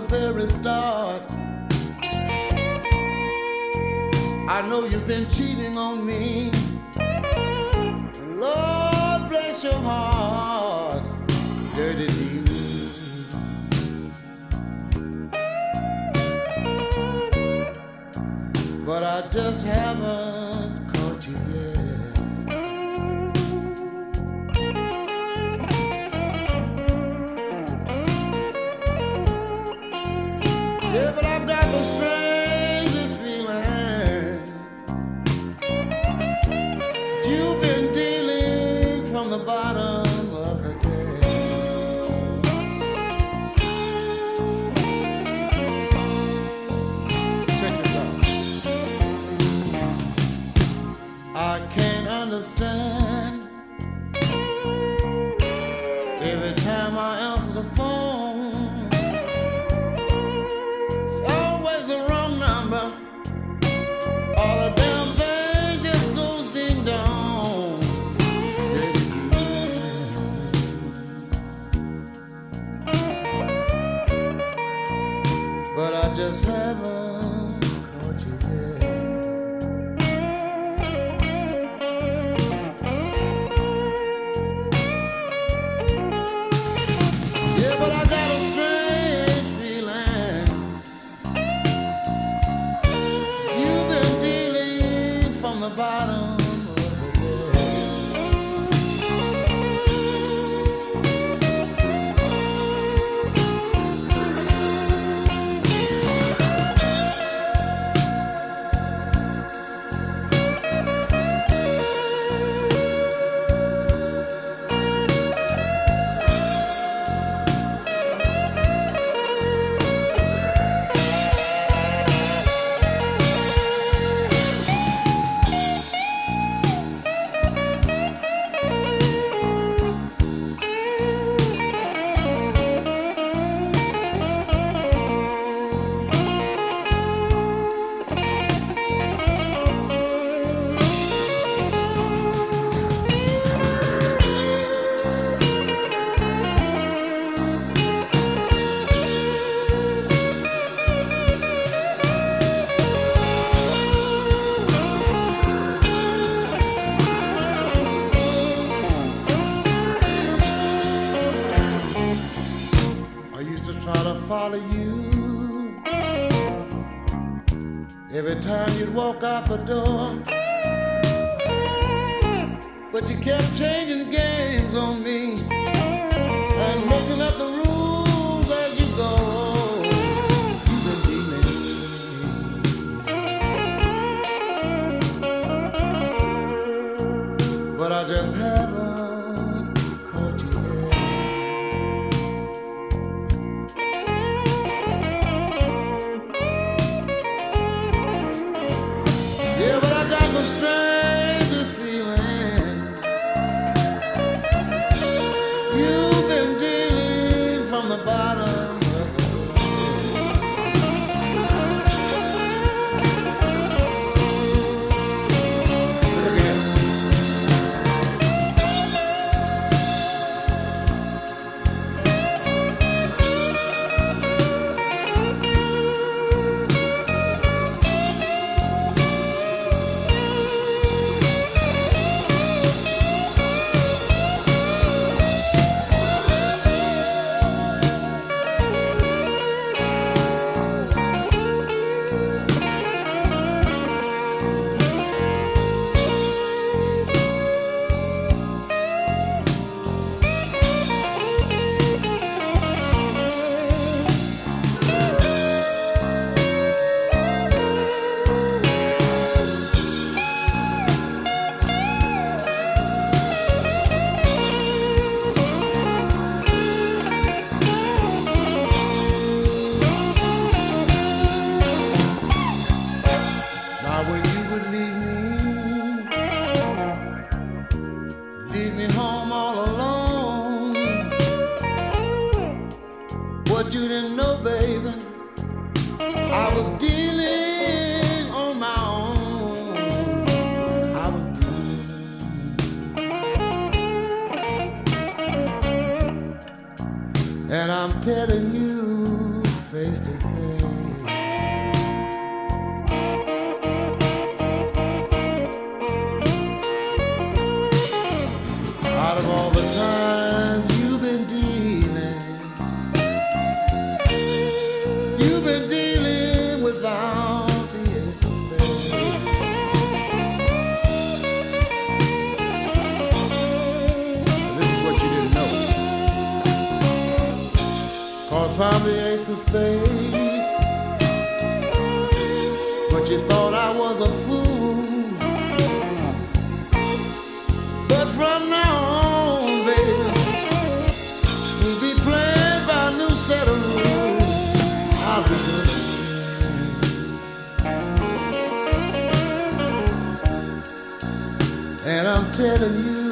the very start. I know you've been cheating on me. Lord, bless your heart, dirty deed. But I just haven't. understand. Every time you'd walk out the door. But you kept changing games on me. Yeah, what you didn't know, baby. I was deep. I'm the ace of spades. But you thought I was a fool. But from now on, baby, we'll be playing by a new set of rules. I'll be good. And I'm telling you.